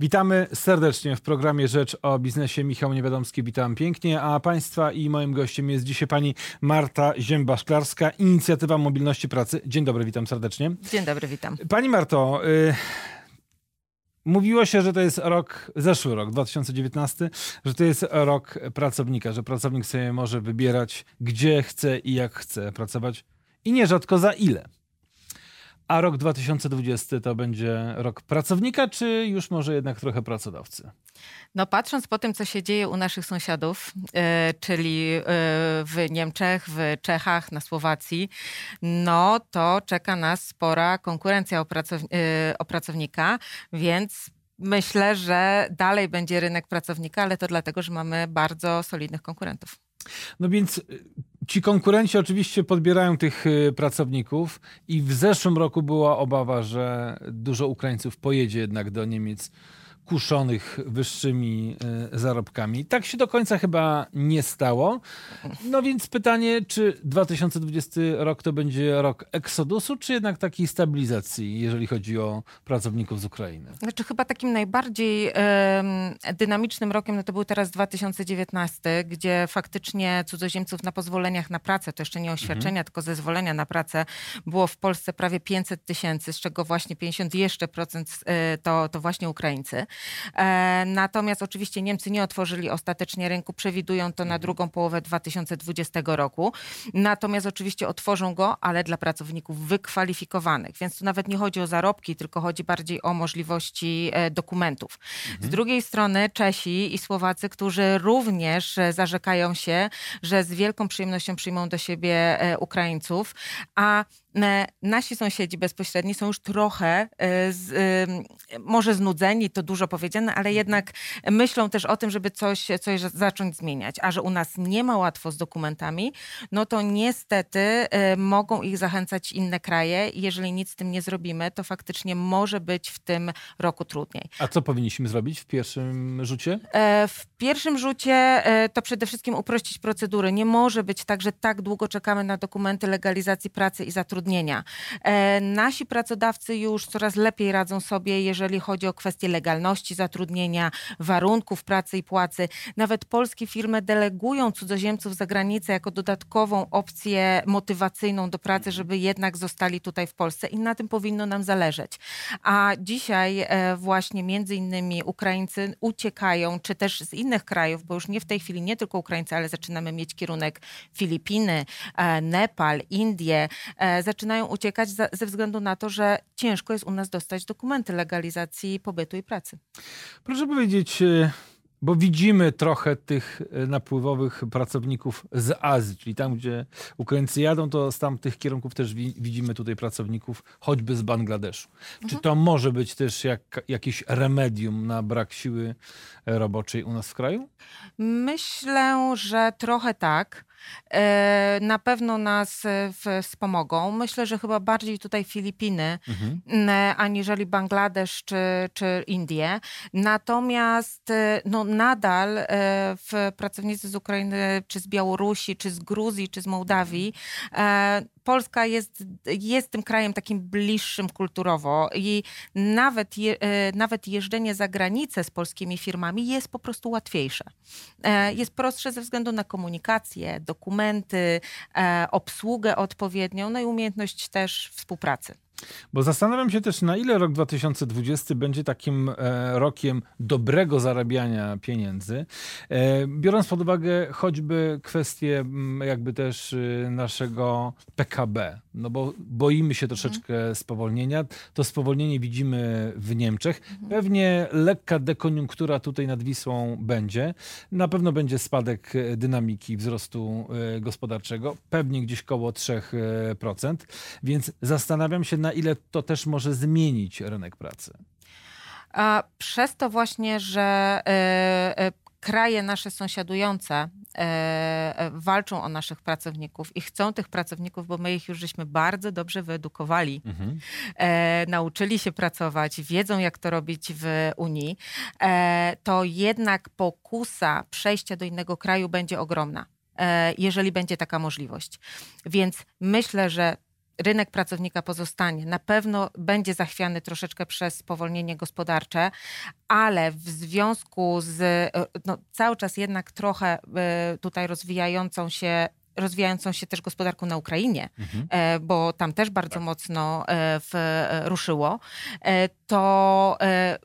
Witamy serdecznie w programie Rzecz o Biznesie. Michał Niewiadomski, witam pięknie, a Państwa i moim gościem jest dzisiaj pani Marta Zięba-Szklarska, Inicjatywa Mobilności Pracy. Dzień dobry, witam serdecznie. Dzień dobry, witam. Pani Marto, y Mówiło się, że to jest rok, zeszły rok, 2019, że to jest rok pracownika, że pracownik sobie może wybierać, gdzie chce i jak chce pracować i nierzadko za ile. A rok 2020 to będzie rok pracownika, czy już może jednak trochę pracodawcy? No patrząc po tym, co się dzieje u naszych sąsiadów, e, czyli e, w Niemczech, w Czechach, na Słowacji, no to czeka nas spora konkurencja o, e, o pracownika, więc myślę, że dalej będzie rynek pracownika, ale to dlatego, że mamy bardzo solidnych konkurentów. No więc ci konkurenci oczywiście podbierają tych pracowników i w zeszłym roku była obawa, że dużo Ukraińców pojedzie jednak do Niemiec kuszonych wyższymi e, zarobkami. Tak się do końca chyba nie stało. No więc pytanie, czy 2020 rok to będzie rok eksodusu, czy jednak takiej stabilizacji, jeżeli chodzi o pracowników z Ukrainy? Znaczy chyba takim najbardziej dynamicznym rokiem no to był teraz 2019, gdzie faktycznie cudzoziemców na pozwoleniach na pracę, to jeszcze nie oświadczenia, mhm. tylko zezwolenia na pracę, było w Polsce prawie 500 tysięcy, z czego właśnie 50 jeszcze procent e, to, to właśnie Ukraińcy. E, natomiast oczywiście Niemcy nie otworzyli ostatecznie rynku, przewidują to na mhm. drugą połowę 2020 roku. Natomiast oczywiście otworzą go, ale dla pracowników wykwalifikowanych. Więc tu nawet nie chodzi o zarobki, tylko chodzi bardziej o możliwości e, dokumentów. Z mhm. drugiej strony Czesi i Słowacy, którzy również e, zarzekają się, że z wielką przyjemnością przyjmą do siebie Ukraińców, a nasi sąsiedzi bezpośredni są już trochę z, może znudzeni, to dużo powiedziane, ale mhm. jednak myślą też o tym, żeby coś, coś zacząć zmieniać. A że u nas nie ma łatwo z dokumentami, no to niestety mogą ich zachęcać inne kraje i jeżeli nic z tym nie zrobimy, to faktycznie może być w tym roku trudniej. A co powinniśmy zrobić w pierwszym rzucie? E, w pierwszym rzucie e, to przede wszystkim uprościć procedury. Nie może być tak, że tak długo czekamy na dokumenty legalizacji pracy i zatrudnienia zatrudnienia. E, nasi pracodawcy już coraz lepiej radzą sobie, jeżeli chodzi o kwestie legalności zatrudnienia, warunków pracy i płacy. Nawet polskie firmy delegują cudzoziemców za granicę jako dodatkową opcję motywacyjną do pracy, mhm. żeby jednak zostali tutaj w Polsce i na tym powinno nam zależeć. A dzisiaj e, właśnie między innymi Ukraińcy uciekają, czy też z innych krajów, bo już nie w tej chwili nie tylko Ukraińcy, ale zaczynamy mieć kierunek Filipiny, e, Nepal, Indie zaczynają uciekać za, ze względu na to, że ciężko jest u nas dostać dokumenty legalizacji pobytu i pracy. Proszę powiedzieć, e, bo widzimy trochę tych e, napływowych pracowników z Azji, czyli tam, gdzie Ukraińcy jadą, to z tamtych kierunków też widzimy tutaj pracowników, choćby z Bangladeszu. Mhm. Czy to może być też jak, jakieś remedium na brak siły roboczej u nas w kraju? Myślę, że trochę tak. E, na pewno nas e, wspomogą. Myślę, że chyba bardziej tutaj Filipiny, mhm. aniżeli Bangladesz czy, czy Indie. Natomiast e, no, nadal w pracownicy z Ukrainy, czy z Białorusi, czy z Gruzji, czy z Mołdawii Polska jest, jest tym krajem takim bliższym kulturowo i nawet, je, nawet jeżdżenie za granicę z polskimi firmami jest po prostu łatwiejsze. Jest prostsze ze względu na komunikację, do dokumenty, e, obsługę odpowiednią, no i umiejętność też współpracy. Bo zastanawiam się też, na ile rok 2020 będzie takim e, rokiem dobrego zarabiania pieniędzy, e, biorąc pod uwagę choćby kwestię jakby też y, naszego PKB, no bo boimy się troszeczkę mhm. spowolnienia. To spowolnienie widzimy w Niemczech. Mhm. Pewnie lekka dekoniunktura tutaj nad Wisłą będzie. Na pewno będzie spadek e, dynamiki wzrostu gospodarczego, pewnie gdzieś koło 3%, więc zastanawiam się, na ile to też może zmienić rynek pracy? A przez to właśnie, że e, e, kraje nasze sąsiadujące e, walczą o naszych pracowników i chcą tych pracowników, bo my ich już żeśmy bardzo dobrze wyedukowali, mhm. nauczyli się pracować, wiedzą jak to robić w Unii, to jednak pokusa przejścia do innego kraju będzie ogromna jeżeli będzie taka możliwość. Więc myślę, że rynek pracownika pozostanie. Na pewno będzie zachwiany troszeczkę przez spowolnienie gospodarcze, ale w związku z e, no, cały czas jednak trochę e, tutaj rozwijającą się rozwijającą się też gospodarką na Ukrainie, mhm. E, bo tam też bardzo tak. mocno w, ruszyło, to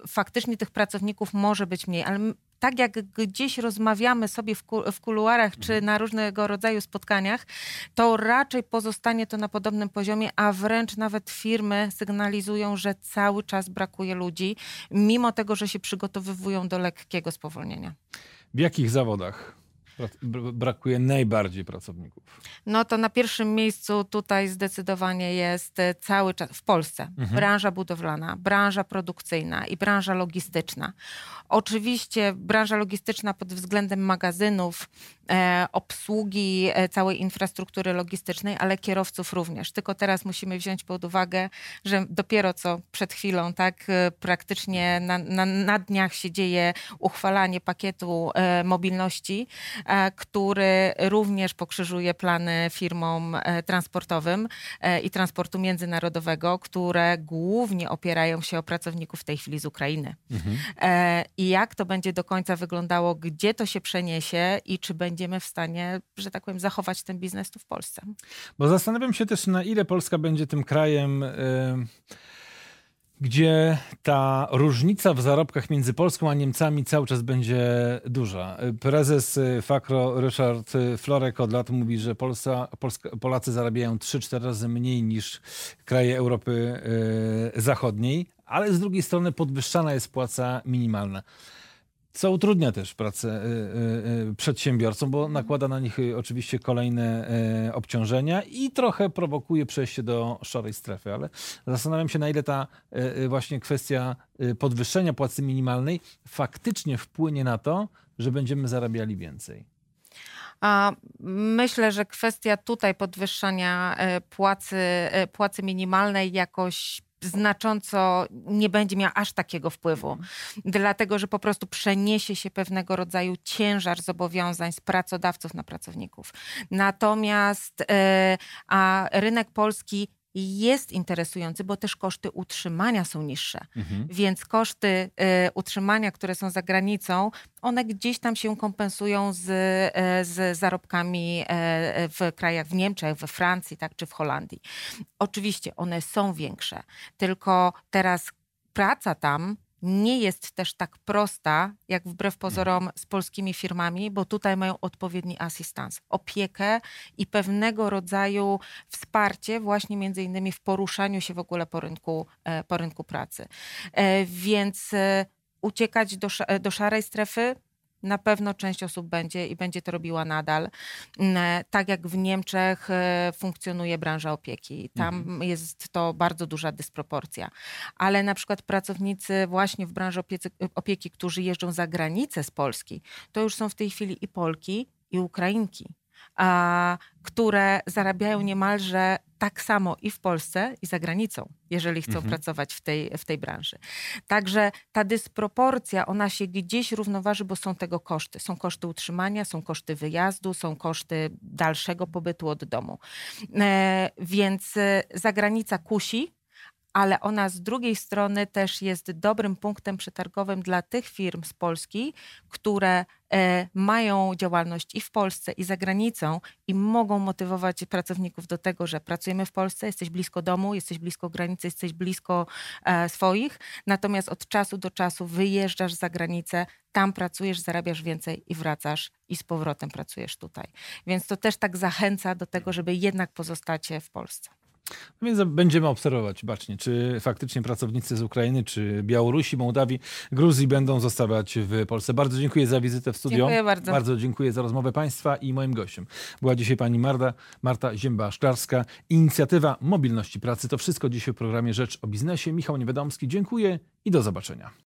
faktycznie tych pracowników może być mniej, ale tak jak gdzieś rozmawiamy sobie w, ku, w kuluarach czy mhm. na różnego rodzaju spotkaniach, to raczej pozostanie to na podobnym poziomie, a wręcz nawet firmy sygnalizują, że cały czas brakuje ludzi, mimo tego, że się przygotowywują do lekkiego spowolnienia. W jakich zawodach brakuje najbardziej pracowników? No to na pierwszym miejscu tutaj zdecydowanie jest e, cały czas w Polsce mhm. branża budowlana, branża produkcyjna i branża logistyczna. Oczywiście branża logistyczna pod względem magazynów, obsługi e, całej infrastruktury logistycznej, ale kierowców również. Tylko teraz musimy wziąć pod uwagę, że dopiero co przed chwilą, tak e, praktycznie na, na, na dniach się dzieje uchwalanie pakietu e, mobilności, e, który również pokrzyżuje plany firmom e, transportowym i transportu międzynarodowego, które głównie opierają się o pracowników w tej chwili z Ukrainy. Mhm i jak to będzie do końca wyglądało, gdzie to się przeniesie i czy będziemy w stanie, że tak powiem, zachować ten biznes tu w Polsce. Bo zastanawiam się też, na ile Polska będzie tym krajem. Yy gdzie ta różnica w zarobkach między Polską a Niemcami cały czas będzie duża. Prezes Fakro Ryszard Florek od lat mówi, że Polska, Polska, Polacy zarabiają 3-4 razy mniej niż kraje Europy yy, Zachodniej, ale z drugiej strony podwyższana jest płaca minimalna. Co utrudnia też pracę y, y, y, przedsiębiorcom, bo nakłada na nich oczywiście kolejne obciążenia i trochę prowokuje przejście do szarej strefy. Ale zastanawiam się, na ile ta właśnie kwestia podwyższenia płacy minimalnej faktycznie wpłynie na to, że będziemy zarabiali więcej. A myślę, że kwestia tutaj podwyższania płacy, płacy minimalnej jakoś znacząco nie będzie miał aż takiego wpływu, mhm. dlatego że po prostu przeniesie się pewnego rodzaju ciężar zobowiązań z pracodawców na pracowników. Natomiast e, a rynek polski jest interesujący, bo też koszty utrzymania są niższe. Mhm. Więc koszty y, utrzymania, które są za granicą, one gdzieś tam się kompensują z, y, z zarobkami y, w krajach, w Niemczech, we Francji, tak, czy w Holandii. Oczywiście one są większe, tylko teraz praca tam nie jest też tak prosta, jak wbrew pozorom z polskimi firmami, bo tutaj mają odpowiedni asystans, opiekę i pewnego rodzaju wsparcie właśnie między innymi w poruszaniu się w ogóle po rynku, e, po rynku pracy. E, więc e, uciekać do, do szarej strefy na pewno część osób będzie i będzie to robiła nadal. Mm, e, tak jak w Niemczech e, funkcjonuje branża opieki. Tam mhm. jest to bardzo duża dysproporcja. Ale na przykład pracownicy właśnie w branży opieki, opieki, którzy jeżdżą za granicę z Polski, to już są w tej chwili i Polki, i Ukrainki które zarabiają niemalże tak samo i w Polsce, i za granicą, jeżeli chcą mhm. pracować w tej, w tej branży. Także ta dysproporcja, ona się gdzieś równoważy, bo są tego koszty. Są koszty utrzymania, są koszty wyjazdu, są koszty dalszego pobytu od domu. E, więc e, zagranica kusi, ale ona z drugiej strony też jest dobrym punktem przetargowym dla tych firm z Polski, które e, mają działalność i w Polsce, i za granicą i mogą motywować pracowników do tego, że pracujemy w Polsce, jesteś blisko domu, jesteś blisko granicy, jesteś blisko e, swoich, natomiast od czasu do czasu wyjeżdżasz za granicę, tam pracujesz, zarabiasz więcej i wracasz i z powrotem pracujesz tutaj. Więc to też tak zachęca do tego, żeby jednak pozostać w Polsce. No więc będziemy obserwować bacznie, czy faktycznie pracownicy z Ukrainy, czy Białorusi, Mołdawii, Gruzji będą zostawać w Polsce. Bardzo dziękuję za wizytę w studio. Dziękuję bardzo. Bardzo dziękuję za rozmowę Państwa i moim gościem. Była dzisiaj pani Marta, Marta Zięba-Szklarska. Inicjatywa Mobilności Pracy. To wszystko dzisiaj w programie Rzecz o Biznesie. Michał Niewiadomski, dziękuję i do zobaczenia.